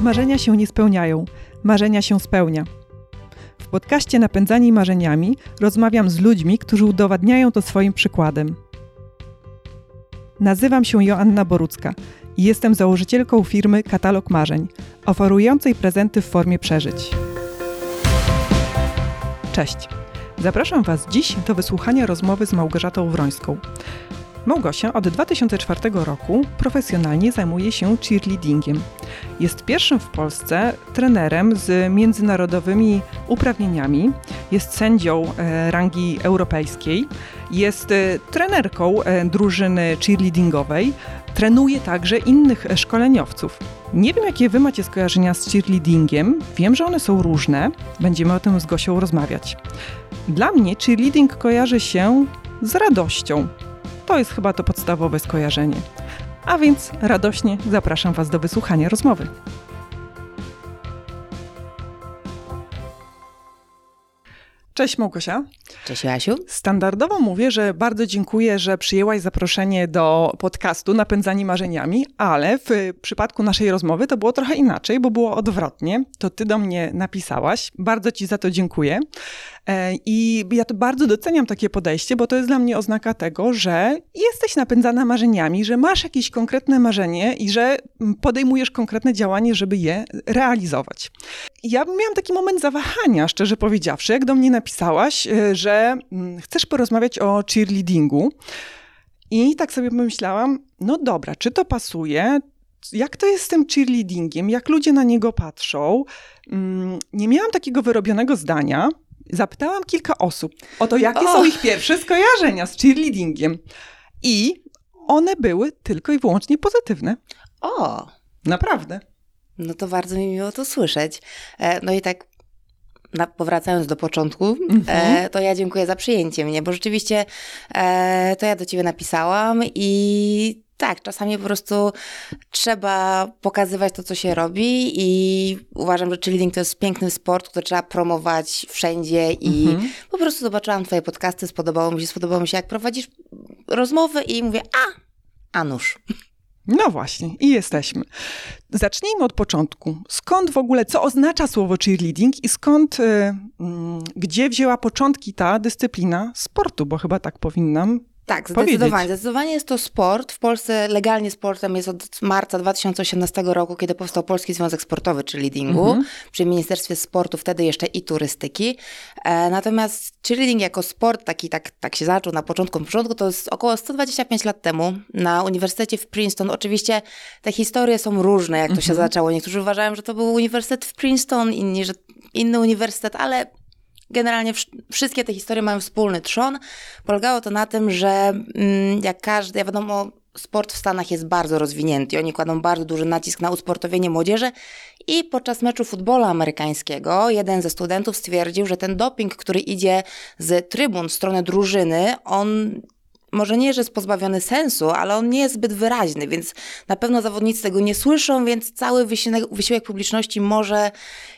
Marzenia się nie spełniają, marzenia się spełnia. W podcaście Napędzani Marzeniami rozmawiam z ludźmi, którzy udowadniają to swoim przykładem. Nazywam się Joanna Borucka i jestem założycielką firmy Katalog Marzeń, oferującej prezenty w formie przeżyć. Cześć! Zapraszam Was dziś do wysłuchania rozmowy z Małgorzatą Wrońską. Małgosia od 2004 roku profesjonalnie zajmuje się cheerleadingiem. Jest pierwszym w Polsce trenerem z międzynarodowymi uprawnieniami, jest sędzią e, rangi europejskiej, jest e, trenerką e, drużyny cheerleadingowej, trenuje także innych szkoleniowców. Nie wiem, jakie wy macie skojarzenia z cheerleadingiem. Wiem, że one są różne. Będziemy o tym z Gosią rozmawiać. Dla mnie cheerleading kojarzy się z radością, to jest chyba to podstawowe skojarzenie. A więc radośnie zapraszam Was do wysłuchania rozmowy. Cześć Małgosia. Cześć Jasiu. Standardowo mówię, że bardzo dziękuję, że przyjęłaś zaproszenie do podcastu Napędzani Marzeniami, ale w przypadku naszej rozmowy to było trochę inaczej, bo było odwrotnie. To ty do mnie napisałaś. Bardzo ci za to dziękuję. E, I ja to bardzo doceniam takie podejście, bo to jest dla mnie oznaka tego, że jesteś napędzana marzeniami, że masz jakieś konkretne marzenie i że podejmujesz konkretne działanie, żeby je realizować. Ja miałam taki moment zawahania, szczerze powiedziawszy, jak do mnie napisałaś, e, że mm, chcesz porozmawiać o cheerleadingu. I tak sobie pomyślałam, no dobra, czy to pasuje? Jak to jest z tym cheerleadingiem? Jak ludzie na niego patrzą? Mm, nie miałam takiego wyrobionego zdania, Zapytałam kilka osób o to, jakie są ich pierwsze skojarzenia z cheerleadingiem. I one były tylko i wyłącznie pozytywne. O! Naprawdę. No to bardzo mi miło to słyszeć. E, no i tak na, powracając do początku, e, mhm. to ja dziękuję za przyjęcie mnie, bo rzeczywiście e, to ja do ciebie napisałam i tak, czasami po prostu trzeba pokazywać to, co się robi i uważam, że cheerleading to jest piękny sport, który trzeba promować wszędzie i mhm. po prostu zobaczyłam twoje podcasty, spodobało mi się, spodobało mi się, jak prowadzisz rozmowy i mówię, a, a nóż. No właśnie, i jesteśmy. Zacznijmy od początku. Skąd w ogóle, co oznacza słowo cheerleading i skąd, y, y, gdzie wzięła początki ta dyscyplina sportu, bo chyba tak powinnam tak, zdecydowanie. Zdecydowanie jest to sport. W Polsce legalnie sportem jest od marca 2018 roku, kiedy powstał Polski Związek Sportowy, czy leadingu, mhm. przy Ministerstwie Sportu, wtedy jeszcze i turystyki. E, natomiast cheerleading jako sport, taki tak, tak się zaczął na początku, na początku, to jest około 125 lat temu na Uniwersytecie w Princeton. Oczywiście te historie są różne, jak to mhm. się zaczęło. Niektórzy uważają, że to był Uniwersytet w Princeton, inni, że inny uniwersytet, ale generalnie wszystkie te historie mają wspólny trzon. Polegało to na tym, że mm, jak każdy, ja wiadomo, sport w Stanach jest bardzo rozwinięty. Oni kładą bardzo duży nacisk na usportowienie młodzieży i podczas meczu futbolu amerykańskiego jeden ze studentów stwierdził, że ten doping, który idzie z trybun w stronę drużyny, on może nie, że jest pozbawiony sensu, ale on nie jest zbyt wyraźny, więc na pewno zawodnicy tego nie słyszą, więc cały wysiłek, wysiłek publiczności może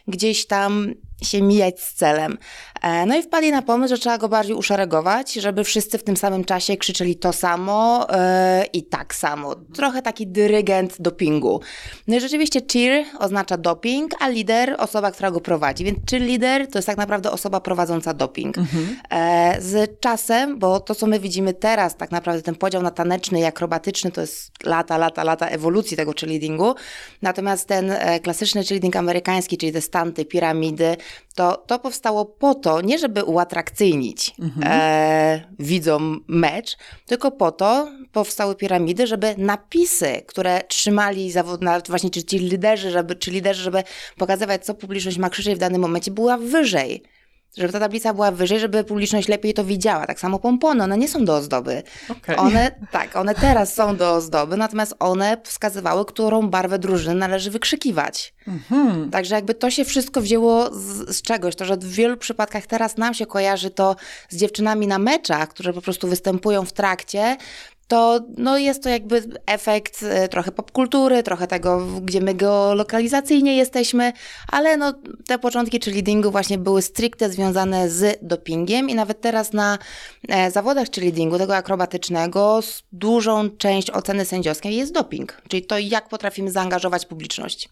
gdzieś tam się mijać z celem. E, no i wpadli na pomysł, że trzeba go bardziej uszeregować, żeby wszyscy w tym samym czasie krzyczeli to samo yy, i tak samo. Trochę taki dyrygent dopingu. No i rzeczywiście cheer oznacza doping, a lider osoba, która go prowadzi. Więc cheer leader to jest tak naprawdę osoba prowadząca doping. Mhm. E, z czasem, bo to co my widzimy teraz, tak naprawdę ten podział na taneczny i akrobatyczny to jest lata, lata, lata ewolucji tego cheerleadingu. Natomiast ten e, klasyczny cheerleading amerykański, czyli te stanty, piramidy, to, to powstało po to, nie żeby uatrakcyjnić mhm. e, widzom mecz, tylko po to powstały piramidy, żeby napisy, które trzymali zawod, właśnie czy ci liderzy, żeby, czy liderzy, żeby pokazywać, co publiczność ma krzyczeć w danym momencie, była wyżej żeby ta tablica była wyżej, żeby publiczność lepiej to widziała. Tak samo pompony, one nie są do ozdoby. Okay. One, tak, one teraz są do ozdoby, natomiast one wskazywały, którą barwę drużyny należy wykrzykiwać. Mm-hmm. Także jakby to się wszystko wzięło z, z, czegoś, to że w wielu przypadkach teraz nam się kojarzy to z dziewczynami na meczach, które po prostu występują w trakcie, to no jest to jakby efekt e, trochę popkultury, trochę tego, gdzie my geolokalizacyjnie jesteśmy, ale no te początki czy leadingu właśnie były stricte związane z dopingiem i nawet teraz na e, zawodach czy leadingu, tego akrobatycznego, dużą część oceny sędziowskiej jest doping, czyli to jak potrafimy zaangażować publiczność.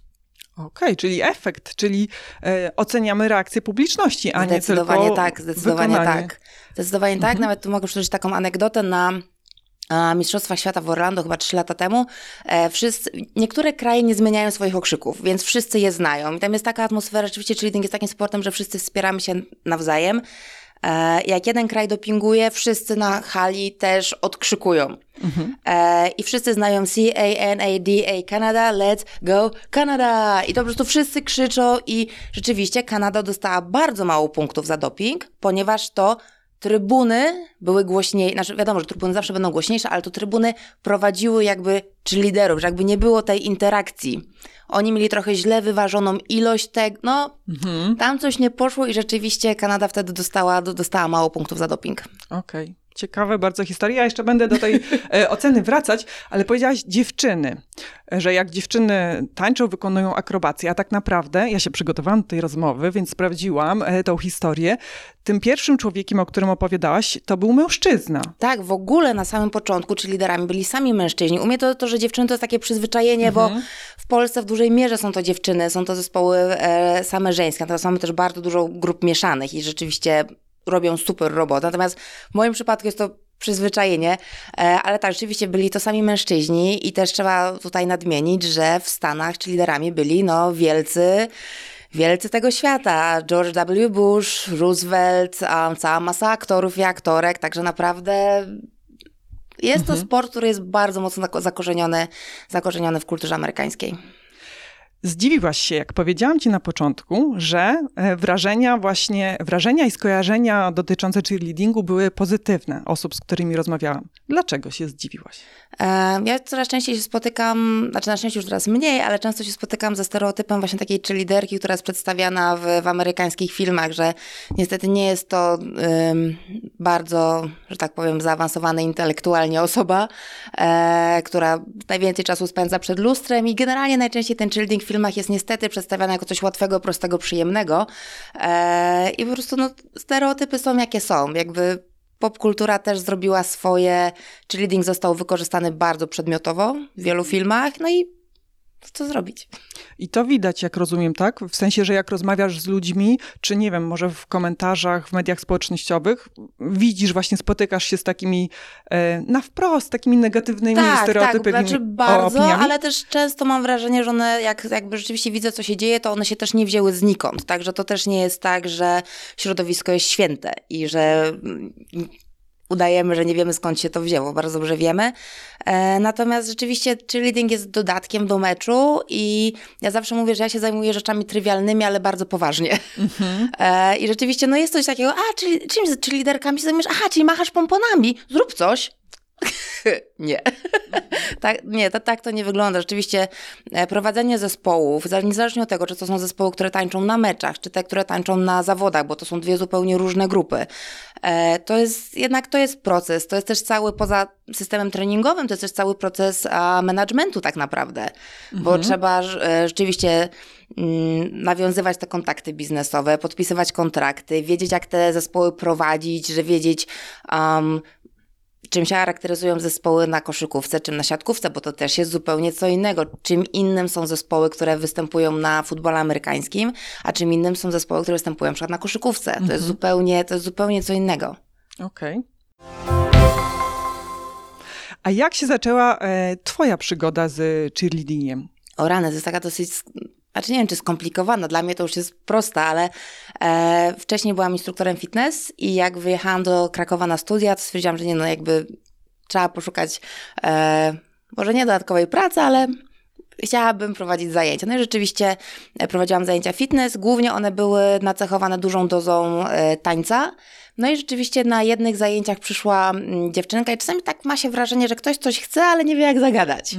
Okej, okay, czyli efekt, czyli e, oceniamy reakcję publiczności, a nie tylko Zdecydowanie tak, zdecydowanie wykonanie. tak. Zdecydowanie tak, Mhm. nawet tu mogę przytoczyć taką anegdotę na Mistrzostwach Świata w Orlando chyba trzy lata temu. E, wszyscy, niektóre kraje nie zmieniają swoich okrzyków, więc wszyscy je znają. I tam jest taka atmosfera, rzeczywiście cheerleading jest takim sportem, że wszyscy wspieramy się nawzajem. E, jak jeden kraj dopinguje, wszyscy na hali też odkrzykują. E, I wszyscy znają C-A-N-A-D-A Canada, let's go Canada! I to po prostu wszyscy krzyczą i rzeczywiście Kanada dostała bardzo mało punktów za doping, ponieważ to trybuny były głośniejsze, znaczy wiadomo, że trybuny zawsze będą głośniejsze, ale to trybuny prowadziły jakby, czy liderów, że jakby nie było tej interakcji. Oni mieli trochę źle wyważoną ilość tego, no Mhm. tam coś nie poszło i rzeczywiście Kanada wtedy dostała, dostała mało punktów za doping. Okej. Ciekawe bardzo historie. Ja jeszcze będę do tej e, oceny wracać, ale powiedziałaś dziewczyny, że jak dziewczyny tańczą, wykonują akrobację, a tak naprawdę, ja się przygotowałam do tej rozmowy, więc sprawdziłam e, tą historię. Tym pierwszym człowiekiem, o którym opowiadałaś, to był mężczyzna. Tak, w ogóle na samym początku, czy liderami byli sami mężczyźni. U mnie to, to że dziewczyny to jest takie przyzwyczajenie, bo w Polsce w dużej mierze są to dziewczyny, są to zespoły e, same żeńskie, natomiast mamy też bardzo dużo grup mieszanych i rzeczywiście robią super robotę. Natomiast w moim przypadku jest to przyzwyczajenie, e, ale tak, rzeczywiście byli to sami mężczyźni i też trzeba tutaj nadmienić, że w Stanach czy liderami byli no wielcy wielcy tego świata. George W. Bush, Roosevelt, um, cała masa aktorów i aktorek, także naprawdę jest to sport, który jest bardzo mocno zako- zakorzeniony, zakorzeniony w kulturze amerykańskiej. Zdziwiłaś się, jak powiedziałam ci na początku, że e, wrażenia właśnie, wrażenia i skojarzenia dotyczące cheerleadingu były pozytywne osób, z którymi rozmawiałam. Dlaczego się zdziwiłaś? E, Ja coraz częściej się spotykam, znaczy na szczęście już teraz mniej, ale często się spotykam ze stereotypem właśnie takiej cheerleaderki, która jest przedstawiana w, w amerykańskich filmach, że niestety nie jest to ym, bardzo, że tak powiem, zaawansowana intelektualnie osoba, e, która najwięcej czasu spędza przed lustrem i generalnie najczęściej ten cheerleading w filmach jest niestety przedstawiany jako coś łatwego, prostego, przyjemnego e, i po prostu no, stereotypy są jakie są, jakby Popkultura też zrobiła swoje, cheerleading został wykorzystany bardzo przedmiotowo w wielu filmach, no i co zrobić? I to widać, jak rozumiem, tak? W sensie, że jak rozmawiasz z ludźmi, czy nie wiem, może w komentarzach, w mediach społecznościowych, widzisz, właśnie spotykasz się z takimi e, na wprost, takimi negatywnymi Tak, tak, stereotypami, znaczy o- bardzo, opiniami. ale też często mam wrażenie, że one, jak jakby rzeczywiście widzę, co się dzieje, to one się też nie wzięły znikąd, także to też nie jest tak, że środowisko jest święte i że udajemy, że nie wiemy skąd się to wzięło, bardzo dobrze wiemy. E, natomiast rzeczywiście cheerleading jest dodatkiem do meczu i ja zawsze mówię, że ja się zajmuję rzeczami trywialnymi, ale bardzo poważnie. E, I rzeczywiście no jest coś takiego, a czyli, czym czy liderkami się zajmujesz? Aha, czyli machasz pomponami, zrób coś. nie. tak, nie, to, tak to nie wygląda. Rzeczywiście e, prowadzenie zespołów, za- niezależnie od tego, czy to są zespoły, które tańczą na meczach, czy te, które tańczą na zawodach, bo to są dwie zupełnie różne grupy. E, To jest jednak to jest proces. To jest też cały poza systemem treningowym, to jest też cały proces managementu tak naprawdę, bo trzeba e, rzeczywiście mm, nawiązywać te kontakty biznesowe, podpisywać kontrakty, wiedzieć jak te zespoły prowadzić, że wiedzieć um, czym się charakteryzują zespoły na koszykówce, czym na siatkówce, bo to też jest zupełnie co innego. Czym innym są zespoły, które występują na futbolu amerykańskim, a czym innym są zespoły, które występują na przykład na koszykówce. To, jest zupełnie, to jest zupełnie co innego. Okej. A jak się zaczęła e, twoja przygoda z cheerleadingiem? O rany, to jest taka dosyć, znaczy nie wiem, czy skomplikowana, dla mnie to już jest prosta, ale e, wcześniej byłam instruktorem fitness i jak wyjechałam do Krakowa na studia, to stwierdziłam, że nie no, jakby trzeba poszukać e, może nie dodatkowej pracy, ale chciałabym prowadzić zajęcia. No i rzeczywiście e, prowadziłam zajęcia fitness, głównie one były nacechowane dużą dozą e, tańca. No i rzeczywiście na jednych zajęciach przyszła mm, dziewczynka i czasami tak ma się wrażenie, że ktoś coś chce, ale nie wie jak zagadać.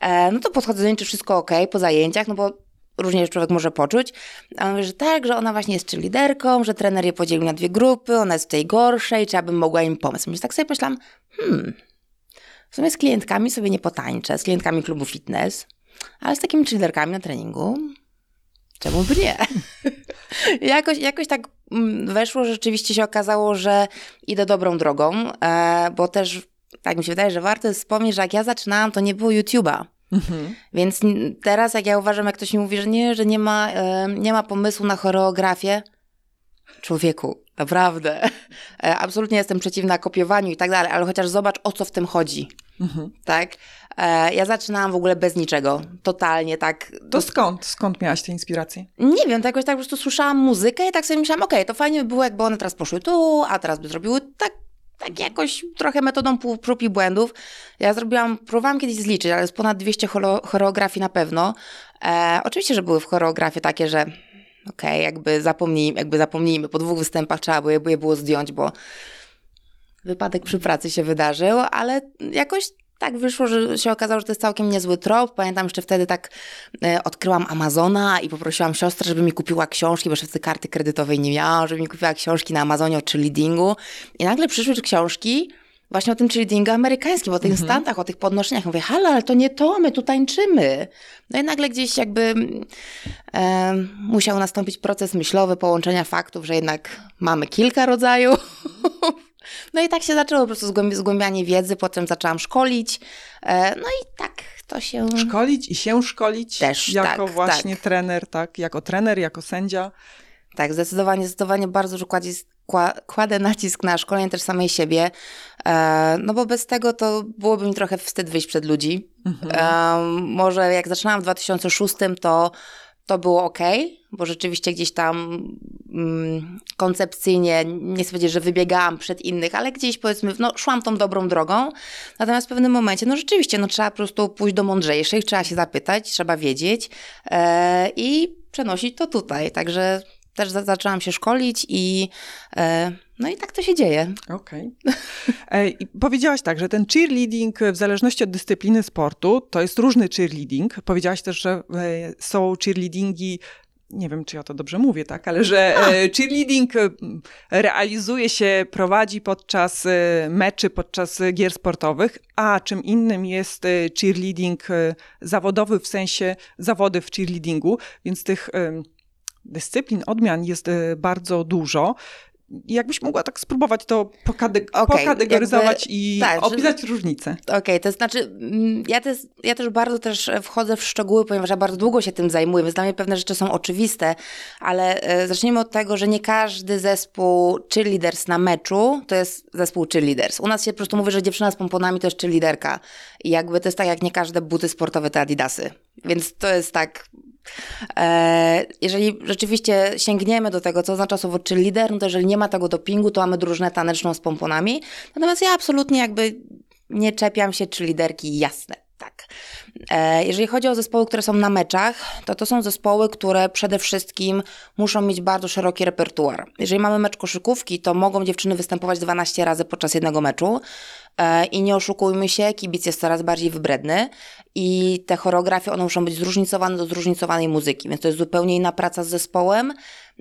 E, no to podchodzę do niej, czy wszystko ok po zajęciach, no bo różnie człowiek może poczuć. A on mówi, że tak, że ona właśnie jest liderką, że trener je podzielił na dwie grupy, ona jest w tej gorszej, czy ja bym mogła im pomóc. Myślę, tak sobie myślałam, hmm, w sumie z klientkami sobie nie potańczę, z klientkami klubu fitness, ale z takimi liderkami na treningu, czemu by nie? Jakoś, jakoś tak mm, weszło, że rzeczywiście się okazało, że idę dobrą drogą, e, bo też tak mi się wydaje, że warto jest wspomnieć, że jak ja zaczynałam, to nie było YouTube'a. Mhm. Więc teraz jak ja uważam, jak ktoś mi mówi, że nie, że nie ma, nie ma pomysłu na choreografię, człowieku, naprawdę. E, absolutnie jestem przeciwna kopiowaniu i tak dalej, ale chociaż zobacz, o co w tym chodzi. Mhm. Tak? E, ja zaczynałam w ogóle bez niczego. Totalnie tak. To skąd? Skąd miałaś te inspiracje? Nie wiem, to jakoś tak po prostu słyszałam muzykę i tak sobie myślałam, okej, okay, to fajnie by było, jakby one teraz poszły tu, a teraz by zrobiły tak tak jakoś trochę metodą prób i błędów. Ja zrobiłam, próbowałam kiedyś zliczyć, ale jest ponad 200 choreografii na pewno. E, oczywiście, że były w choreografii takie, że okej, okay, jakby zapomnijmy, jakby zapomnijmy, po dwóch występach trzeba było je było zdjąć, bo wypadek przy pracy się wydarzył, ale jakoś tak wyszło, że się okazało, że to jest całkiem niezły trop. Pamiętam jeszcze wtedy tak e, odkryłam Amazona i poprosiłam siostrę, żeby mi kupiła książki, bo jeszcze wtedy karty kredytowej nie miałam, żeby mi kupiła książki na Amazonie o cheerleadingu. I nagle przyszły książki właśnie o tym cheerleadingu amerykańskim, o tych mhm. stantach, o tych podnoszeniach. Mówię, halo, ale to nie to, my tu tańczymy. No i nagle gdzieś jakby e, musiał nastąpić proces myślowy połączenia faktów, że jednak mamy kilka rodzajów no i tak się zaczęło po prostu zgłębianie wiedzy, potem zaczęłam szkolić. E, no i tak to się... Szkolić i się szkolić Też, jako tak, właśnie tak. trener, tak? Jako trener, jako sędzia. Tak, zdecydowanie, zdecydowanie bardzo że kładę nacisk na szkolenie też samej siebie, e, no bo bez tego to byłoby mi trochę wstyd wyjść przed ludzi. Mhm. E, może jak zaczynałam w 2006, to to było ok, bo rzeczywiście gdzieś tam mm, koncepcyjnie, nie chcę że wybiegałam przed innych, ale gdzieś powiedzmy, no szłam tą dobrą drogą. Natomiast w pewnym momencie, no rzeczywiście, no trzeba po prostu pójść do mądrzejszych, trzeba się zapytać, trzeba wiedzieć e, i przenosić to tutaj. Także też zaczęłam się szkolić i e, no i tak to się dzieje. Okej. Okay. Powiedziałaś tak, że ten cheerleading w zależności od dyscypliny sportu to jest różny cheerleading. Powiedziałaś też, że e, są cheerleadingi nie wiem, czy ja to dobrze mówię, tak, ale że. E, cheerleading realizuje się, prowadzi podczas meczy, podczas gier sportowych, a czym innym jest cheerleading zawodowy, w sensie zawody w cheerleadingu, więc tych dyscyplin, odmian jest bardzo dużo jakbyś mogła tak spróbować to pokade- okay, pokategoryzować jakby, i tak, opisać różnice. Okej, okay, to znaczy mm, ja też, ja też bardzo też wchodzę w szczegóły, ponieważ ja bardzo długo się tym zajmuję, więc dla mnie pewne rzeczy są oczywiste, ale e, zacznijmy od tego, że nie każdy zespół cheerleaders na meczu to jest zespół cheerleaders. U nas się po prostu mówi, że dziewczyna z pomponami to jest cheerleaderka i jakby to jest tak jak nie każde buty sportowe to adidasy. Więc to jest tak E, jeżeli rzeczywiście sięgniemy do tego, co oznacza słowo lider, no to jeżeli nie ma tego dopingu, to mamy drużynę taneczną z pomponami. Natomiast ja absolutnie jakby nie czepiam się czy liderki, jasne. Tak. E, jeżeli chodzi o zespoły, które są na meczach, to to są zespoły, które przede wszystkim muszą mieć bardzo szeroki repertuar. Jeżeli mamy mecz koszykówki, to mogą dziewczyny występować 12 razy podczas jednego meczu. E, I nie oszukujmy się, kibic jest coraz bardziej wybredny i te choreografie, one muszą być zróżnicowane do zróżnicowanej muzyki, więc to jest zupełnie inna praca z zespołem.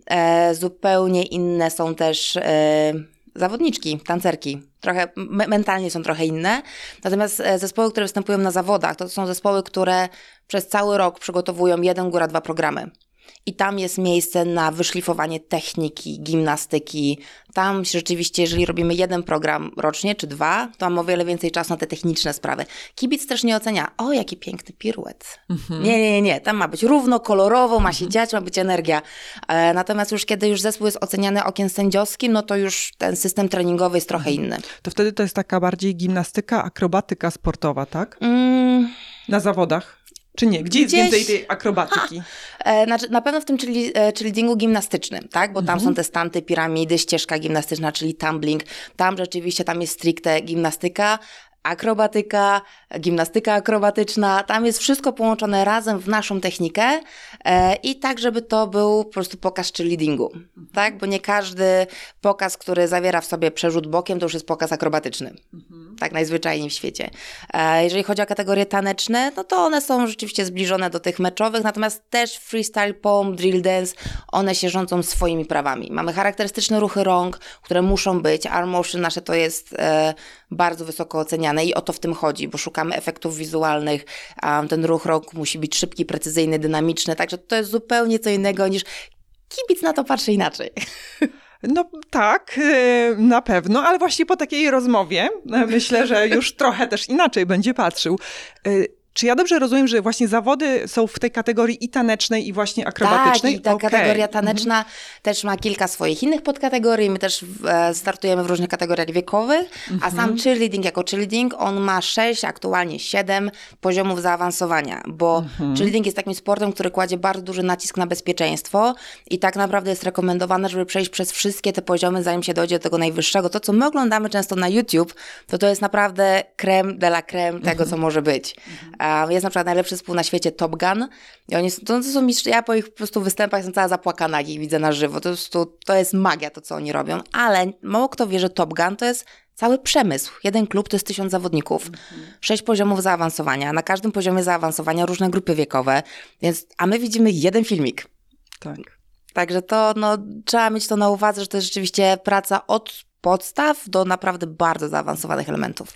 E, zupełnie inne są też e, zawodniczki, tancerki. Trochę mentalnie są trochę inne. Natomiast zespoły, które występują na zawodach, to są zespoły, które przez cały rok przygotowują jeden, góra dwa programy. I tam jest miejsce na wyszlifowanie techniki, gimnastyki. Tam rzeczywiście, jeżeli robimy jeden program rocznie czy dwa, to mamy o wiele więcej czasu na te techniczne sprawy. Kibic też nie ocenia, o jaki piękny piruet. Mhm. Nie, nie, nie, tam ma być równo, kolorowo, ma się mhm. dziać, ma być energia. E, natomiast już kiedy już zespół jest oceniany okiem sędziowskim, no to już ten system treningowy jest trochę mhm. inny. To wtedy to jest taka bardziej gimnastyka, akrobatyka sportowa, tak? Mm. Na zawodach? Czy nie? Gdzie Gdzieś... jest więcej tej akrobatyki? E, znaczy, na pewno w tym czyli, e, cheerleadingu gimnastycznym, tak? Bo tam mhm. są te stanty, piramidy, ścieżka gimnastyczna, czyli tumbling. Tam rzeczywiście tam jest stricte gimnastyka, akrobatyka, gimnastyka akrobatyczna, tam jest wszystko połączone razem w naszą technikę e, i tak, żeby to był po prostu pokaz cheerleadingu, mhm. tak? Bo nie każdy pokaz, który zawiera w sobie przerzut bokiem, to już jest pokaz akrobatyczny, mhm. tak najzwyczajniej w świecie. E, jeżeli chodzi o kategorie taneczne, no to one są rzeczywiście zbliżone do tych meczowych, natomiast też freestyle, pom, drill dance, one się rządzą swoimi prawami. Mamy charakterystyczne ruchy rąk, które muszą być, arm motion nasze to jest e, bardzo wysoko oceniane i o to w tym chodzi, bo szukamy efektów wizualnych, a ten ruch rąk musi być szybki, precyzyjny, dynamiczny, także to jest zupełnie co innego niż kibic na to patrzy inaczej. No tak, y, na pewno, ale właśnie po takiej rozmowie y, myślę, że już trochę też inaczej będzie patrzył. Czy ja dobrze rozumiem, że właśnie zawody są w tej kategorii i tanecznej, i właśnie akrobatycznej? Tak, i ta okay. kategoria taneczna mhm. też ma kilka swoich innych podkategorii. My też e, startujemy w różnych kategoriach wiekowych, mhm. a sam mhm. cheerleading jako cheerleading, on ma sześć, aktualnie siedem poziomów zaawansowania, bo mhm. cheerleading jest takim sportem, który kładzie bardzo duży nacisk na bezpieczeństwo i tak naprawdę jest rekomendowane, żeby przejść przez wszystkie te poziomy, zanim się dojdzie do tego najwyższego. To, co my oglądamy często na YouTube, to to jest naprawdę creme de la creme tego, mhm. co może być. Jest na przykład najlepszy zespół na świecie Top Gun i oni to, to są mistrz, ja po ich po prostu występach jestem cała zapłakana, jak ich widzę na żywo. To, to, to jest magia to, co oni robią, ale mało kto wie, że Top Gun to jest cały przemysł. Jeden klub to jest tysiąc zawodników, mhm. sześć poziomów zaawansowania, na każdym poziomie zaawansowania różne grupy wiekowe, więc, a my widzimy jeden filmik. Tak. Także to no, trzeba mieć to na uwadze, że to jest rzeczywiście praca od podstaw do naprawdę bardzo zaawansowanych elementów.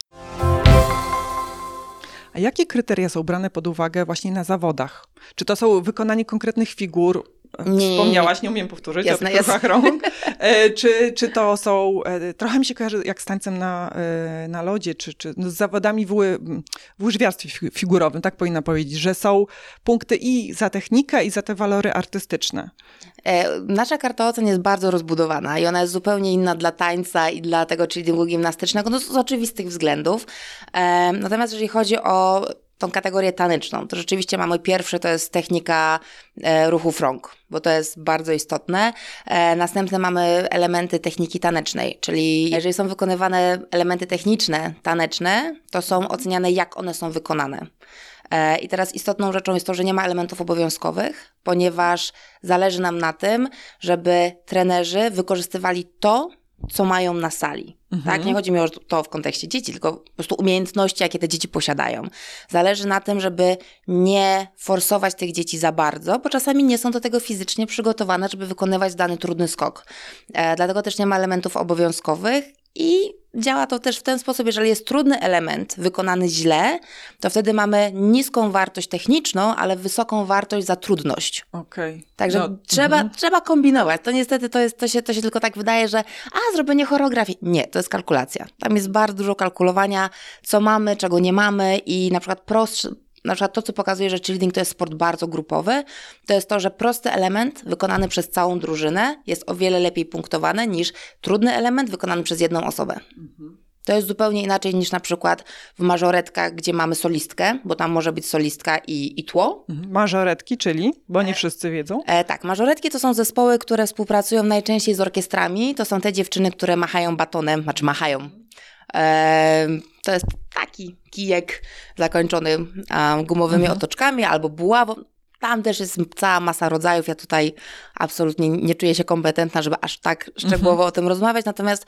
A jakie kryteria są brane pod uwagę właśnie na zawodach? Czy to są wykonanie konkretnych figur, nie, Wspomniałaś, nie umiem powtórzyć jasne, o tych ruchach rąk. E, czy, czy to są, e, trochę mi się kojarzy jak z tańcem na, e, na lodzie, czy, czy no z zawodami w, w łyżwiarstwie figurowym, tak powinna powiedzieć, że są punkty i za technikę, i za te walory artystyczne. Nasza karta ocen jest bardzo rozbudowana i ona jest zupełnie inna dla tańca i dla tego cheerleadingu gimnastycznego, no z oczywistych względów. Natomiast jeżeli chodzi o tą kategorię taneczną, to rzeczywiście mamy pierwsze, to jest technika e, ruchów rąk, bo to jest bardzo istotne. E, następne mamy elementy techniki tanecznej, czyli jeżeli są wykonywane elementy techniczne, taneczne, to są oceniane, jak one są wykonane. E, I teraz istotną rzeczą jest to, że nie ma elementów obowiązkowych, ponieważ zależy nam na tym, żeby trenerzy wykorzystywali to, co mają na sali. Mhm. Tak? Nie chodzi mi o to w kontekście dzieci, tylko po prostu umiejętności, jakie te dzieci posiadają. Zależy na tym, żeby nie forsować tych dzieci za bardzo, bo czasami nie są do tego fizycznie przygotowane, żeby wykonywać dany trudny skok. E, dlatego też nie ma elementów obowiązkowych i działa to też w ten sposób, jeżeli jest trudny element wykonany źle, to wtedy mamy niską wartość techniczną, ale wysoką wartość za trudność. Okay. Także no, trzeba, mm. trzeba kombinować. To niestety to, jest, to, się, to się tylko tak wydaje, że a, zrobienie choreografii. Nie, to jest kalkulacja. Tam jest bardzo dużo kalkulowania, co mamy, czego nie mamy i na przykład prostsze, na przykład to, co pokazuje, że cheerleading to jest sport bardzo grupowy, to jest to, że prosty element wykonany przez całą drużynę jest o wiele lepiej punktowany niż trudny element wykonany przez jedną osobę. Mhm. To jest zupełnie inaczej niż na przykład w mażoretkach, gdzie mamy solistkę, bo tam może być solistka i, i tło. Mhm. Mażoretki, czyli? Bo nie wszyscy wiedzą. E, tak, mażoretki to są zespoły, które współpracują najczęściej z orkiestrami. To są te dziewczyny, które machają batonem, znaczy machają. To jest taki kijek zakończony um, gumowymi mhm. otoczkami albo buławą. Tam też jest cała masa rodzajów. Ja tutaj absolutnie nie czuję się kompetentna, żeby aż tak szczegółowo mhm. o tym rozmawiać. Natomiast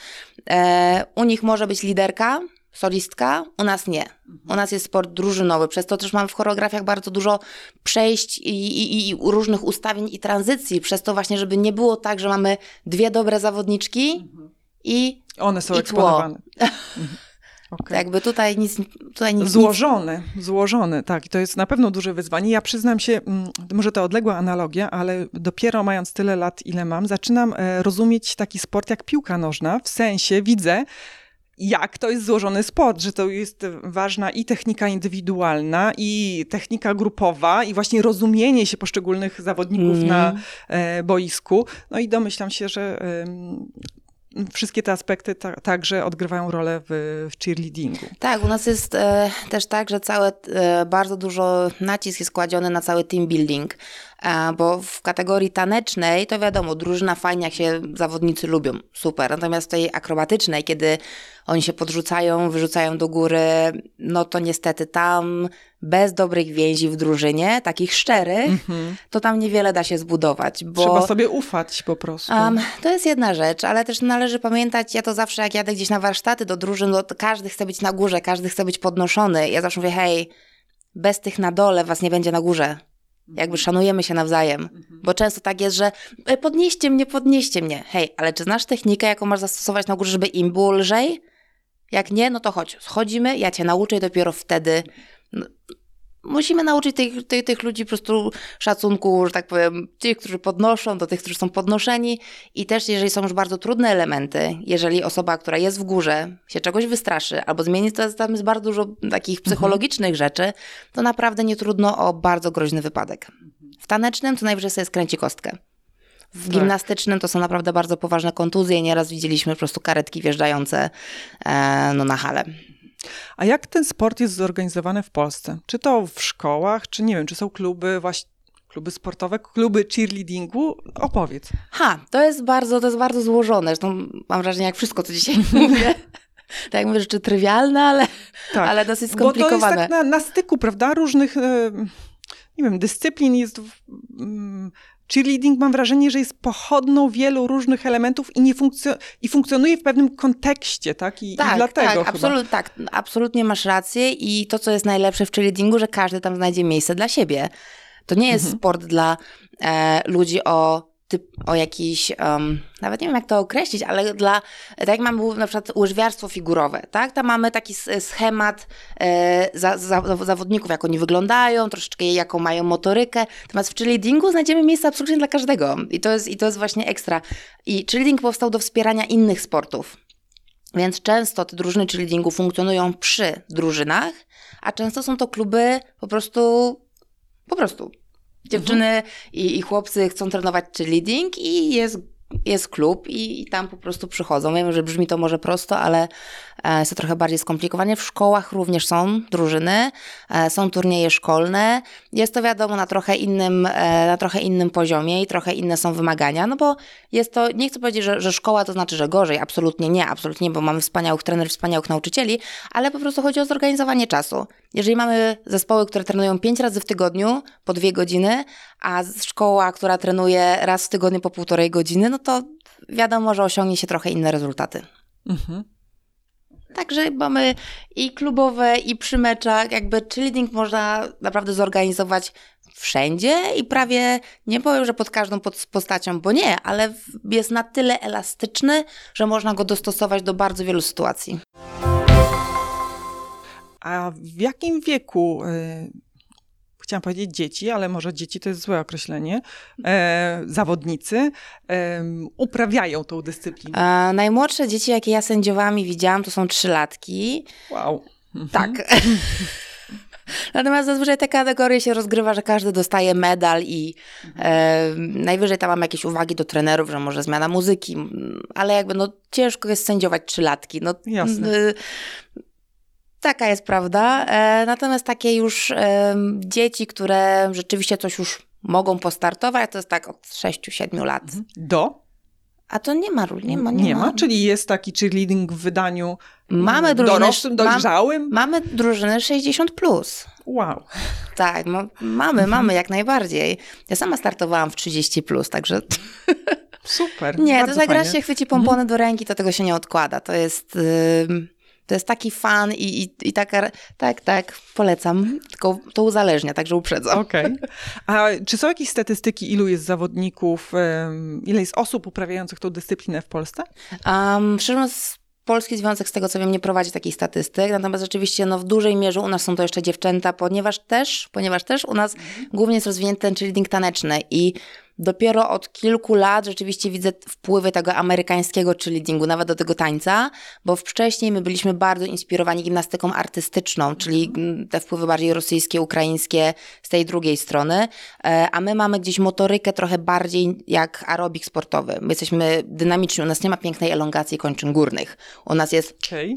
e, u nich może być liderka, solistka, u nas nie. U nas jest sport drużynowy, przez to też mam w choreografiach bardzo dużo przejść i, i, i, różnych ustawień i tranzycji, przez to właśnie, żeby nie było tak, że mamy dwie dobre zawodniczki mhm. I one są i eksponowane. Okay. Jakby tutaj nic, tutaj nic... Złożone, nic... złożone, tak. I to jest na pewno duże wyzwanie. Ja przyznam się, mm, może to odległa analogia, ale dopiero mając tyle lat, ile mam, zaczynam e, rozumieć taki sport jak piłka nożna. W sensie widzę, jak to jest złożony sport, że to jest ważna i technika indywidualna, i technika grupowa, i właśnie rozumienie się poszczególnych zawodników mm. na e, boisku. No i domyślam się, że wszystkie te aspekty ta, także odgrywają rolę w, w cheerleadingu. Tak, u nas jest e, też tak, że całe, e, bardzo dużo nacisk jest kładziony na cały team building, bo w kategorii tanecznej to wiadomo, drużyna fajnie, jak się zawodnicy lubią, super. Natomiast w tej akrobatycznej, kiedy oni się podrzucają, wyrzucają do góry, no to niestety tam bez dobrych więzi w drużynie, takich szczerych, mm-hmm. to tam niewiele da się zbudować. Bo, Trzeba sobie ufać po prostu. Um, to jest jedna rzecz, ale też należy pamiętać, ja to zawsze jak jadę gdzieś na warsztaty do drużyn, to każdy chce być na górze, każdy chce być podnoszony. Ja zawsze mówię, hej, bez tych na dole was nie będzie na górze. Jakby szanujemy się nawzajem. Mhm. Bo często tak jest, że e, podnieście mnie, podnieście mnie. Hej, ale czy znasz technikę, jaką masz zastosować na górze, żeby im było lżej? Jak nie, no to chodź, schodzimy, ja cię nauczę i dopiero wtedy musimy nauczyć tych, tych, tych ludzi po prostu szacunku, że tak powiem, tych, którzy podnoszą, do tych, którzy są podnoszeni i też jeżeli są już bardzo trudne elementy, jeżeli osoba, która jest w górze się czegoś wystraszy albo zmieni, to tam jest bardzo dużo takich psychologicznych mhm. rzeczy, to naprawdę nie trudno o bardzo groźny wypadek. W tanecznym to najwyżej sobie skręci kostkę. W tak. gimnastycznym to są naprawdę bardzo poważne kontuzje. Nieraz widzieliśmy po prostu karetki wjeżdżające e, no, na halę. A jak ten sport jest zorganizowany w Polsce? Czy to w szkołach, czy nie wiem, czy są kluby właśnie kluby sportowe, kluby cheerleadingu? Opowiedz. Ha, to jest bardzo, to jest bardzo złożone. Zresztą mam wrażenie, jak wszystko, co dzisiaj mówię. tak jak mówię, rzeczy trywialne, ale, tak, ale dosyć skomplikowane. Bo to jest tak na, na styku, prawda, różnych, nie wiem, dyscyplin jest... Cheerleading mam wrażenie, że jest pochodną wielu różnych elementów i, nie funkcjo- i funkcjonuje w pewnym kontekście, tak? I, tak, i dlatego tak, absolut, tak, absolutnie masz rację i to, co jest najlepsze w cheerleadingu, że każdy tam znajdzie miejsce dla siebie. To nie jest mhm. sport dla e, ludzi o typ, o jakiś, um, nawet nie wiem jak to określić, ale dla, tak jak mamy na przykład łyżwiarstwo figurowe, tak? Tam mamy taki schemat e, za, za, zawodników, jak oni wyglądają, troszeczkę jaką mają motorykę. Natomiast w cheerleadingu znajdziemy miejsce absolutnie dla każdego i to jest, i to jest właśnie ekstra. I cheerleading powstał do wspierania innych sportów. Więc często te drużyny cheerleadingu funkcjonują przy drużynach, a często są to kluby po prostu, po prostu Dziewczyny mhm. i, i chłopcy chcą trenować czy leading i jest jest klub i, i, tam po prostu przychodzą. Wiem, że brzmi to może prosto, ale jest to trochę bardziej skomplikowane. W szkołach również są drużyny, e, są turnieje szkolne. Jest to wiadomo na trochę innym, e, na trochę innym poziomie i trochę inne są wymagania, no bo jest to, nie chcę powiedzieć, że, że szkoła to znaczy, że gorzej, absolutnie nie, absolutnie nie, bo mamy wspaniałych trenerów, wspaniałych nauczycieli, ale po prostu chodzi o zorganizowanie czasu. Jeżeli mamy zespoły, które trenują pięć razy w tygodniu po dwie godziny, a szkoła, która trenuje raz w tygodniu po półtorej godziny, no to wiadomo, że osiągnie się trochę inne rezultaty. Mhm. Także mamy i klubowe, i przy meczach, jakby cheerleading można naprawdę zorganizować wszędzie i prawie, nie powiem, że pod każdą postacią, bo nie, ale jest na tyle elastyczny, że można go dostosować do bardzo wielu sytuacji. A w jakim wieku y, chciałam powiedzieć dzieci, ale może dzieci to jest złe określenie, e, zawodnicy e, uprawiają tą dyscyplinę? A, najmłodsze dzieci, jakie ja sędziowami widziałam, to są trzylatki. Wow. Tak. Natomiast zazwyczaj te kategorie się rozgrywa, że każdy dostaje medal i e, najwyżej tam mam jakieś uwagi do trenerów, że może zmiana muzyki, ale jakby no ciężko jest sędziować trzylatki. No, Jasne. Y, Taka jest prawda. E, natomiast takie już dzieci, które rzeczywiście coś już mogą postartować, to jest tak od 6-7 lat. Mhm. Do? A to nie ma ról, nie ma. Nie, nie ma. ma. czyli jest taki cheerleading w wydaniu mamy drużynę, dorosłym, dojrzałym? Mam, mamy drużynę 60+. Plus. Wow. Tak, no, mamy, mamy jak najbardziej. Ja sama startowałam w 30+, plus, także... Super. Nie, to jak raz się chwyci pompony mhm. do ręki, to tego się nie odkłada. To jest... Yy to jest taki fan i, i, i taka, tak, tak, polecam, tylko to uzależnia, także uprzedzam. Okej. Okay. A czy są jakieś statystyki, ilu jest zawodników, ile jest osób uprawiających tą dyscyplinę w Polsce? Um, szczerze mówiąc, Polski Związek, z tego co wiem, nie prowadzi takich statystyk, natomiast rzeczywiście no, w dużej mierze u nas są to jeszcze dziewczęta, ponieważ też, ponieważ też u nas głównie jest rozwinięty ten cheerleading taneczny i dopiero od kilku lat rzeczywiście widzę wpływy tego amerykańskiego cheerleadingu, nawet do tego tańca, bo wcześniej my byliśmy bardzo inspirowani gimnastyką artystyczną, czyli te wpływy bardziej rosyjskie, ukraińskie z tej drugiej strony, e, a my mamy gdzieś motorykę trochę bardziej jak aerobik sportowy. My jesteśmy dynamiczni, u nas nie ma pięknej elongacji kończyn górnych. U nas jest, okay.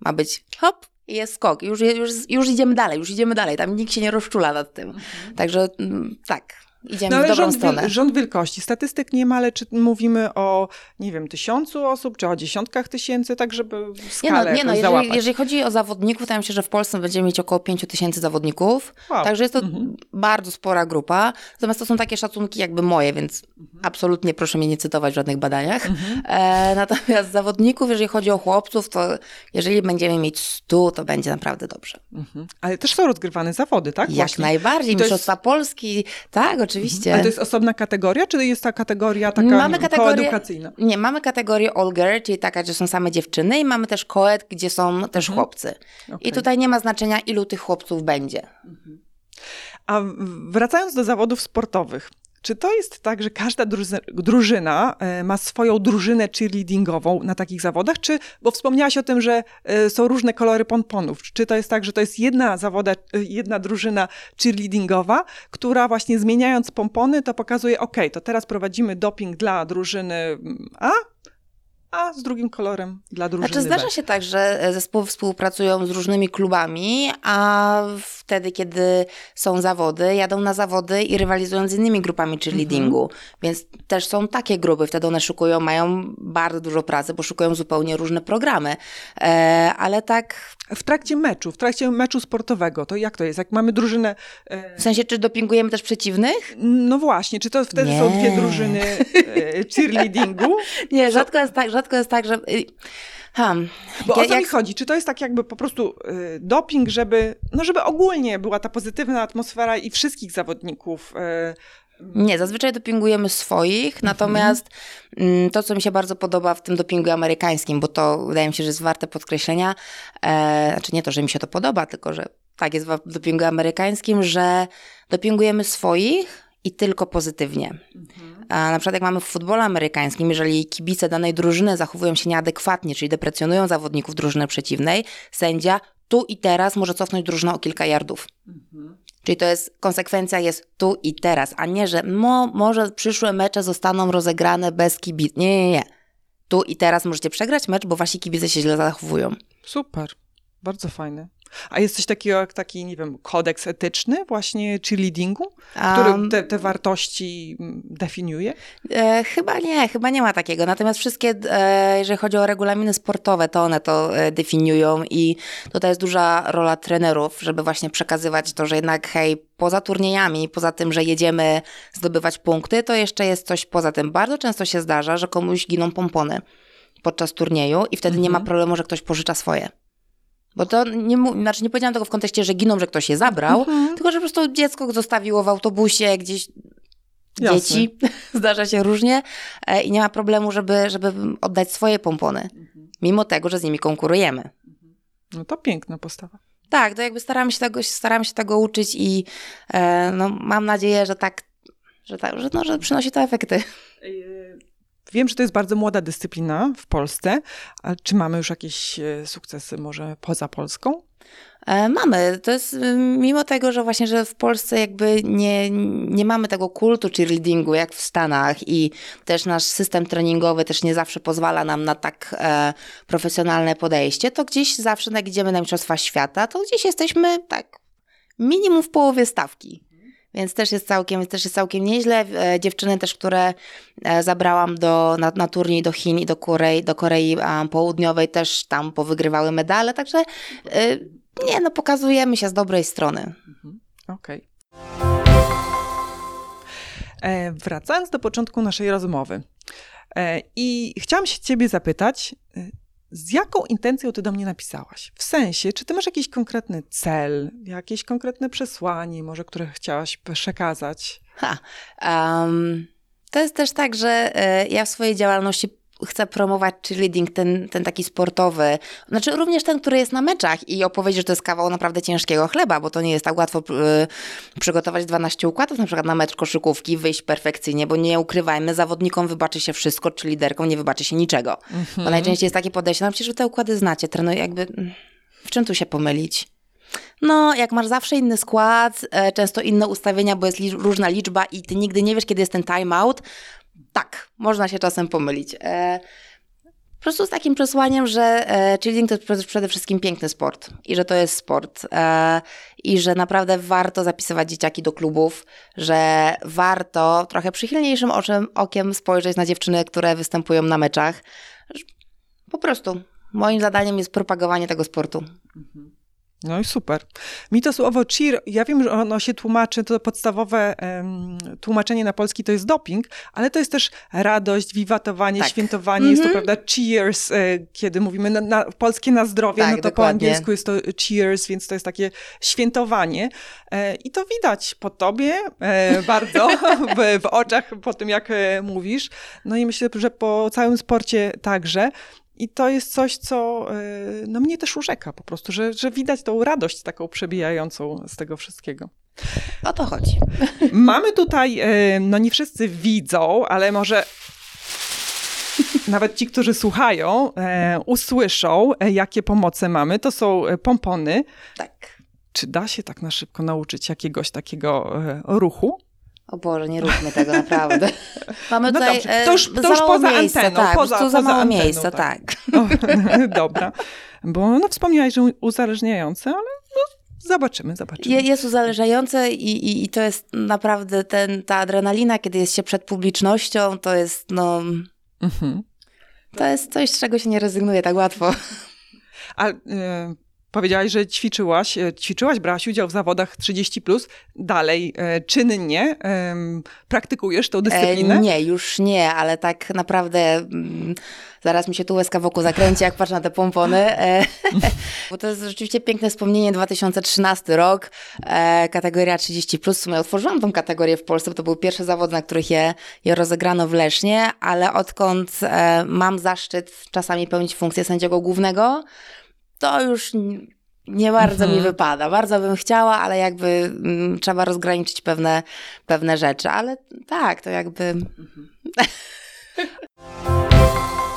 ma być hop, i jest skok. Już, już, już idziemy dalej, już idziemy dalej. Tam nikt się nie rozczula nad tym. Mhm. Także tak, idziemy no, w dobrą rząd, stronę. Rząd wielkości. Statystyk nie ma, ale czy mówimy o, nie wiem, tysiącu osób, czy o dziesiątkach tysięcy, tak żeby skalę Nie no, nie no jeżeli, jeżeli, chodzi o zawodników, to ja myślę, że w Polsce będziemy mieć około pięciu tysięcy zawodników. Wow. Także jest to mhm. bardzo spora grupa. Natomiast to są takie szacunki jakby moje, więc mhm. absolutnie proszę mnie nie cytować w żadnych badaniach. Mhm. E, natomiast zawodników, jeżeli chodzi o chłopców, to jeżeli będziemy mieć stu, to będzie naprawdę dobrze. Mhm. Ale też są rozgrywane zawody, tak? Jak Właśnie. najbardziej. Mistrzostwa jest... Polski, tak, oczywiście. Ale to jest osobna kategoria, czy jest ta kategoria taka mamy kategorię, koedukacyjna? Nie, mamy kategorię all girl, czyli taka, że są same dziewczyny i mamy też koed, gdzie są też mhm. chłopcy. Okay. I tutaj nie ma znaczenia, ilu tych chłopców będzie. Mhm. A wracając do zawodów sportowych, czy to jest tak, że każda drużyna e, ma swoją drużynę cheerleadingową na takich zawodach? Czy, bo wspomniałaś o tym, że e, są różne kolory pomponów. Czy to jest tak, że to jest jedna zawoda, e, jedna drużyna cheerleadingowa, która właśnie zmieniając pompony, to pokazuje, ok, to teraz prowadzimy doping dla drużyny A, a z drugim kolorem dla drużyny Znaczy zdarza B. się tak, że zespoły współpracują z różnymi klubami, a wtedy, kiedy są zawody, jadą na zawody i rywalizują z innymi grupami cheerleadingu. Mhm. Więc też są takie grupy, wtedy one szukują, mają bardzo dużo pracy, bo szukują zupełnie różne programy. E, ale tak... W trakcie meczu, w trakcie meczu sportowego, to jak to jest? Jak mamy drużynę... E... W sensie, czy dopingujemy też przeciwnych? No właśnie, czy to wtedy Nie. są dwie drużyny e, cheerleadingu? Nie, rzadko jest tak, rzadko jest tak, że... Y, Hmm. Bo ja, o co jak... mi chodzi? Czy to jest tak jakby po prostu y, doping, żeby, no żeby ogólnie była ta pozytywna atmosfera i wszystkich zawodników y, nie, zazwyczaj dopingujemy swoich, mhm. natomiast mm, to, co mi się bardzo podoba w tym dopingu amerykańskim, bo to wydaje mi się, że jest warte podkreślenia, e, znaczy nie to, że mi się to podoba, tylko że tak jest w dopingu amerykańskim, że dopingujemy swoich i tylko pozytywnie. Mhm. Na przykład jak mamy w futbolu amerykańskim, jeżeli kibice danej drużyny zachowują się nieadekwatnie, czyli deprecjonują zawodników drużyny przeciwnej, sędzia tu i teraz może cofnąć drużynę o kilka yardów. Mhm. Czyli to jest, konsekwencja jest tu i teraz, a nie, że mo, może przyszłe mecze zostaną rozegrane bez kibic. Nie, nie, nie. Tu i teraz możecie przegrać mecz, bo wasi kibice się źle zachowują. Super. Bardzo fajne. A jest coś takiego jak taki, nie wiem, kodeks etyczny właśnie cheerleadingu, który te, te wartości mm, definiuje? E, chyba nie, chyba nie ma takiego. Natomiast wszystkie, e, jeżeli chodzi o regulaminy sportowe, to one to e, definiują i tutaj jest duża rola trenerów, żeby właśnie przekazywać to, że jednak hej, poza turniejami, poza tym, że jedziemy zdobywać punkty, to jeszcze jest coś poza tym. Bardzo często się zdarza, że komuś giną pompony podczas turnieju i wtedy mhm. nie ma mhm. problemu, że ktoś pożycza swoje. Bo to nie, znaczy nie powiedziałam tego w kontekście, że giną, że ktoś je zabrał, mhm. tylko że po prostu dziecko zostawiło w autobusie gdzieś Jasne. dzieci, zdarza się różnie e, i nie ma problemu, żeby, żeby oddać swoje pompony, mhm. mimo tego, że z nimi konkurujemy. No to piękna postawa. Tak, to jakby staramy się tego, staramy się tego uczyć i e, no, mam nadzieję, że tak, że, tak że, no, że przynosi to efekty. Wiem, że to jest bardzo młoda dyscyplina w Polsce. A czy mamy już jakieś e, sukcesy może poza Polską? E, mamy. To jest mimo tego, że właśnie, że w Polsce jakby nie, nie mamy tego kultu cheerleadingu jak w Stanach i też nasz system treningowy też nie zawsze pozwala nam na tak e, profesjonalne podejście, to gdzieś zawsze jak idziemy na Mistrzostwa Świata, to gdzieś jesteśmy tak minimum w połowie stawki. Więc też jest całkiem, też jest całkiem nieźle. E, dziewczyny też, które e, zabrałam do, na, na turniej do Chin i do Korei, do Korei Południowej też tam powygrywały medale, także e, nie, no pokazujemy się z dobrej strony. Mhm. Okej. Okay. Wracając do początku naszej rozmowy. I chciałam się ciebie zapytać, z jaką intencją ty do mnie napisałaś? W sensie, czy ty masz jakiś konkretny cel, jakieś konkretne przesłanie, może, które chciałaś przekazać? Ha, um, to jest też tak, że y, ja w swojej działalności chcę promować cheerleading, ten, ten taki sportowy, znaczy również ten, który jest na meczach i opowiedzieć, że to jest kawał naprawdę ciężkiego chleba, bo to nie jest tak łatwo y, przygotować 12 układów na przykład na mecz koszykówki, wyjść perfekcyjnie, bo nie ukrywajmy, zawodnikom wybaczy się wszystko, czy liderkom nie wybaczy się niczego. -hmm. Bo najczęściej jest takie podejście, no przecież wy te układy znacie, trenuj jakby, w czym tu się pomylić? No, jak masz zawsze inny skład, e, często inne ustawienia, bo jest różna liczba i ty nigdy nie wiesz, kiedy jest ten timeout, tak, można się czasem pomylić. E, po prostu z takim przesłaniem, że e, cheerleading to przede wszystkim piękny sport i że to jest sport e, i że naprawdę warto zapisywać dzieciaki do klubów, że warto trochę przychylniejszym oczem, okiem spojrzeć na dziewczyny, które występują na meczach. Po prostu moim zadaniem jest propagowanie tego sportu. Mhm. No i super. Mi to słowo cheer, ja wiem, że ono się tłumaczy, to podstawowe um, tłumaczenie na polski to jest doping, ale to jest też radość, wiwatowanie, tak. świętowanie. Mm -hmm. Jest to, mhm. prawda, cheers, e, kiedy mówimy na, na, polskie na zdrowie, tak, no to dokładnie. po angielsku jest to cheers, więc to jest takie świętowanie. E, I to widać po tobie e, bardzo, w, w oczach, po tym jak e, mówisz. No i myślę, że po całym sporcie także. I to jest coś, co y, no, mnie też urzeka po prostu, że, że widać tą radość taką przebijającą z tego wszystkiego. O to chodzi. Mamy tutaj, e, no nie wszyscy widzą, ale może nawet ci, którzy słuchają, e, usłyszą, e, jakie pomoce mamy. To są pompony. Tak. Czy da się tak na szybko nauczyć jakiegoś takiego ruchu? O Boże, nie róbmy tego naprawdę. Mamy no tutaj dobrze. To już, to już poza miejsca, anteną. Tak, poza, tu za mało anteną, miejsca, tak. tak. Dobra. Bo no, wspomniałaś, że uzależniające, ale no, zobaczymy, zobaczymy. Jest uzależniające i, i, i, to jest naprawdę ten, ta adrenalina, kiedy jest się przed publicznością, to jest no... Mhm. To jest coś, z czego się nie rezygnuje tak łatwo. A y, Powiedziałaś, że ćwiczyłaś, e, ćwiczyłaś, brałaś udział w zawodach 30+, plus. dalej e, czynnie e, praktykujesz tą dyscyplinę? E, nie, już nie, ale tak naprawdę mm, zaraz mi się tu łezka wokół zakręci, jak patrzę na te pompony, e, bo to jest rzeczywiście piękne wspomnienie, 2013 rok, e, kategoria 30+, plus. w sumie otworzyłam tą kategorię w Polsce, bo to był pierwszy zawód, na których je, je rozegrano w Lesznie, ale odkąd mam zaszczyt czasami pełnić funkcję sędziego głównego, to już nie bardzo mhm. mi wypada. Bardzo bym chciała, ale jakby mm, trzeba rozgraniczyć pewne, pewne rzeczy. Ale tak, to jakby. Mhm.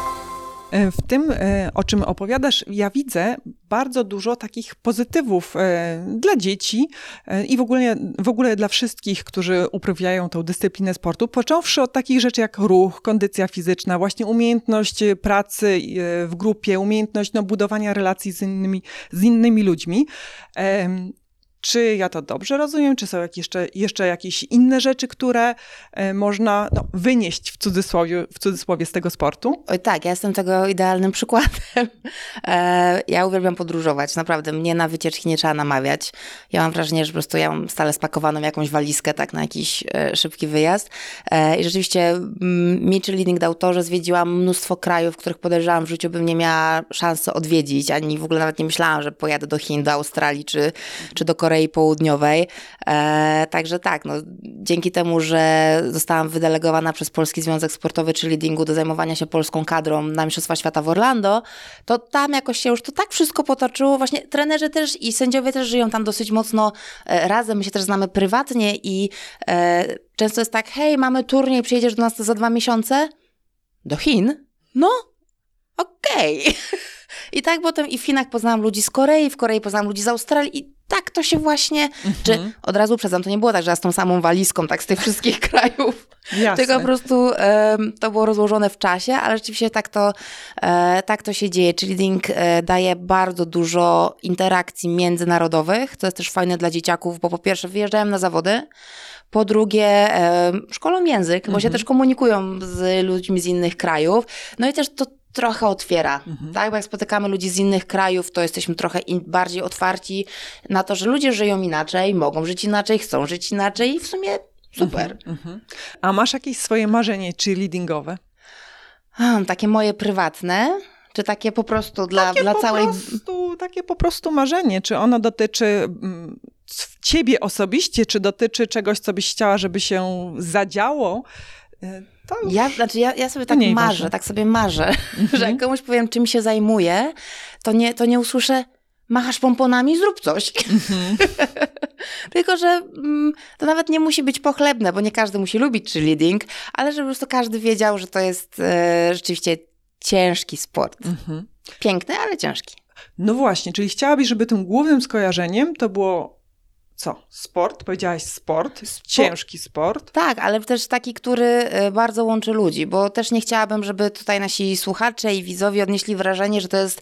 E, w tym, e, o czym opowiadasz, ja widzę bardzo dużo takich pozytywów e, dla dzieci i w ogóle, w ogóle dla wszystkich, którzy uprawiają tą dyscyplinę sportu, począwszy od takich rzeczy jak ruch, kondycja fizyczna, właśnie umiejętność pracy w grupie, umiejętność no, budowania relacji z innymi, z innymi ludźmi. Czy ja to dobrze rozumiem? Czy są jeszcze, jeszcze jakieś inne rzeczy, które e, można no, wynieść w cudzysłowie, w cudzysłowie z tego sportu? Oj, tak, ja jestem tego idealnym przykładem. E, ja uwielbiam podróżować, naprawdę. Mnie na wycieczki nie trzeba namawiać. Ja mam wrażenie, że po prostu ja mam stale spakowaną jakąś walizkę, tak, na jakiś e, szybki wyjazd. I rzeczywiście mm, mi czy leading dał to, że zwiedziłam mnóstwo krajów, których podejrzewałam w życiu bym nie miała szansy odwiedzić, ani w ogóle nawet nie myślałam, że pojadę do Chin, do Australii czy, czy do Korei Korei Południowej. E, także tak, no, dzięki temu, że zostałam wydelegowana przez Polski Związek Sportowy czy Leadingu do zajmowania się polską kadrą na Mistrzostwa Świata w Orlando, to tam jakoś się już to tak wszystko potoczyło. Właśnie trenerzy też i sędziowie też żyją tam dosyć mocno e, razem. My się też znamy prywatnie i e, często jest tak, hej, mamy turniej, przyjedziesz do nas za dwa miesiące? Do Chin? No, okej. Okay. I tak potem i w Chinach poznałam ludzi z Korei, w Korei poznałam ludzi z Australii i tak to się właśnie, mhm. czy od razu przedzam, to nie było tak, że ja z tą samą walizką, tak z tych wszystkich krajów, Jasne. tylko po prostu to było rozłożone w czasie, ale rzeczywiście tak to, e, tak to się dzieje, czyli Link e, daje bardzo dużo interakcji międzynarodowych, co jest też fajne dla dzieciaków, bo po pierwsze wyjeżdżają na zawody, po drugie, szkolą język, bo się mhm. też komunikują z ludźmi z innych krajów. No i też to trochę otwiera. Mhm. Tak, bo jak spotykamy ludzi z innych krajów, to jesteśmy trochę in, bardziej otwarci na to, że ludzie żyją inaczej, mogą żyć inaczej, chcą żyć inaczej i w sumie super. Mhm, mhm. A masz jakieś swoje marzenie cheerleadingowe? Hmm, takie moje prywatne? Czy takie po prostu dla, takie dla po całej. Prostu, takie po prostu marzenie. Czy ono dotyczy mm, ciebie osobiście, czy dotyczy czegoś, co byś chciała, żeby się zadziało? Y, to ja, znaczy ja, ja sobie tak marzę, ważne. tak sobie marzę, mhm. że jak komuś powiem, czym się zajmuję, to nie, to nie usłyszę, machasz pomponami, zrób coś. Mhm. Tylko, że mm, to nawet nie musi być pochlebne, bo nie każdy musi lubić cheerleading, ale żeby po prostu każdy wiedział, że to jest e, rzeczywiście ciężki sport. Mhm. Piękny, ale ciężki. No właśnie, czyli chciałabyś, żeby tym głównym skojarzeniem to było co? Sport? Powiedziałaś sport? Ciężki sport? Tak, ale też taki, który e, bardzo łączy ludzi, bo też nie chciałabym, żeby tutaj nasi słuchacze i widzowie odnieśli wrażenie, że to jest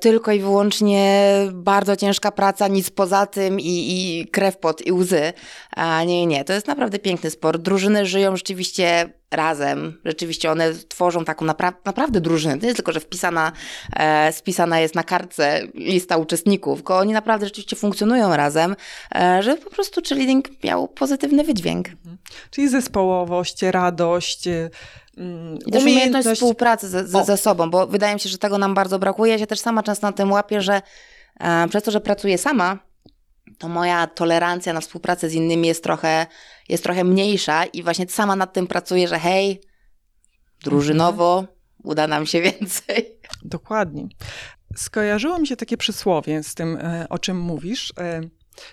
tylko i wyłącznie bardzo ciężka praca, nic poza tym i, i krew pot i łzy. A nie, nie, to jest naprawdę piękny sport. Drużyny żyją rzeczywiście razem. Rzeczywiście one tworzą taką napra naprawdę drużynę. To nie tylko, że wpisana, e, spisana jest na kartce lista uczestników, tylko oni naprawdę rzeczywiście funkcjonują razem, e, żeby po prostu cheerleading miał pozytywny wydźwięk. Mhm. Czyli zespołowość, radość, e, I też umiejętność współpracy ze, ze, ze, sobą, bo wydaje mi się, że tego nam bardzo brakuje. Ja się też sama często na tym łapię, że e, przez to, że pracuję sama, to moja tolerancja na współpracę z innymi jest trochę, jest trochę mniejsza i właśnie sama nad tym pracuję, że hej, drużynowo mhm. uda nam się więcej. Dokładnie. Skojarzyło mi się takie przysłowie z tym, e, o czym mówisz. E,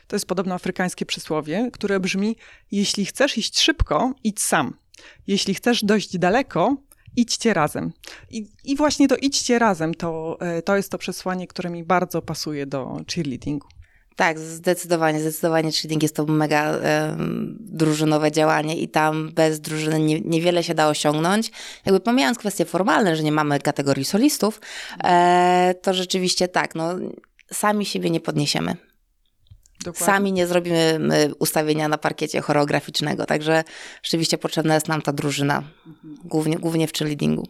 To jest podobno afrykańskie przysłowie, które brzmi: Jeśli chcesz iść szybko, idź sam. Jeśli chcesz dojść daleko, idźcie razem. I, I, właśnie to idźcie razem to, e, to jest to przesłanie, które mi bardzo pasuje do cheerleadingu. Tak, zdecydowanie, zdecydowanie cheerleading jest to mega um, drużynowe działanie i tam bez drużyny nie, niewiele się da osiągnąć. Jakby pomijając kwestie formalne, że nie mamy kategorii solistów, e, to rzeczywiście tak, no sami siebie nie podniesiemy. Dokładnie. Sami nie zrobimy ustawienia na parkiecie choreograficznego, także rzeczywiście potrzebna jest nam ta drużyna, głównie, głównie w cheerleadingu.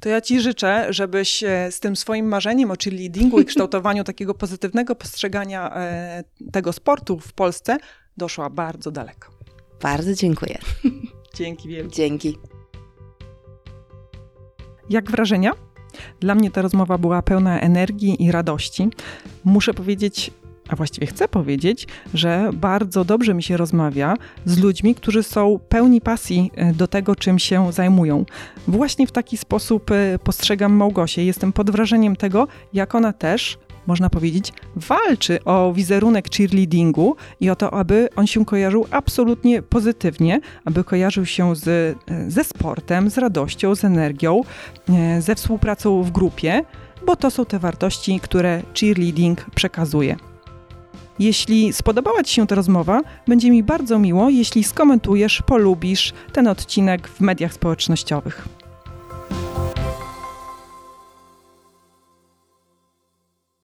To ja Ci życzę, żebyś e, z tym swoim marzeniem o cheerleadingu i kształtowaniu takiego pozytywnego postrzegania e, tego sportu w Polsce doszła bardzo daleko. Bardzo dziękuję. Dzięki wielkie. Dzięki. Jak wrażenia? Dla mnie ta rozmowa była pełna energii i radości. Muszę powiedzieć, a właściwie chcę powiedzieć, że bardzo dobrze mi się rozmawia z ludźmi, którzy są pełni pasji e, do tego, czym się zajmują. Właśnie w taki sposób e, postrzegam Małgosię. Jestem pod wrażeniem tego, jak ona też można powiedzieć, walczy o wizerunek cheerleadingu i o to, aby on się kojarzył absolutnie pozytywnie, aby kojarzył się z, e, ze sportem, z radością, z energią, ze współpracą w grupie, bo to są te wartości, które cheerleading przekazuje. Jeśli spodobała Ci się ta rozmowa, będzie mi bardzo miło, jeśli skomentujesz, polubisz ten odcinek w mediach społecznościowych.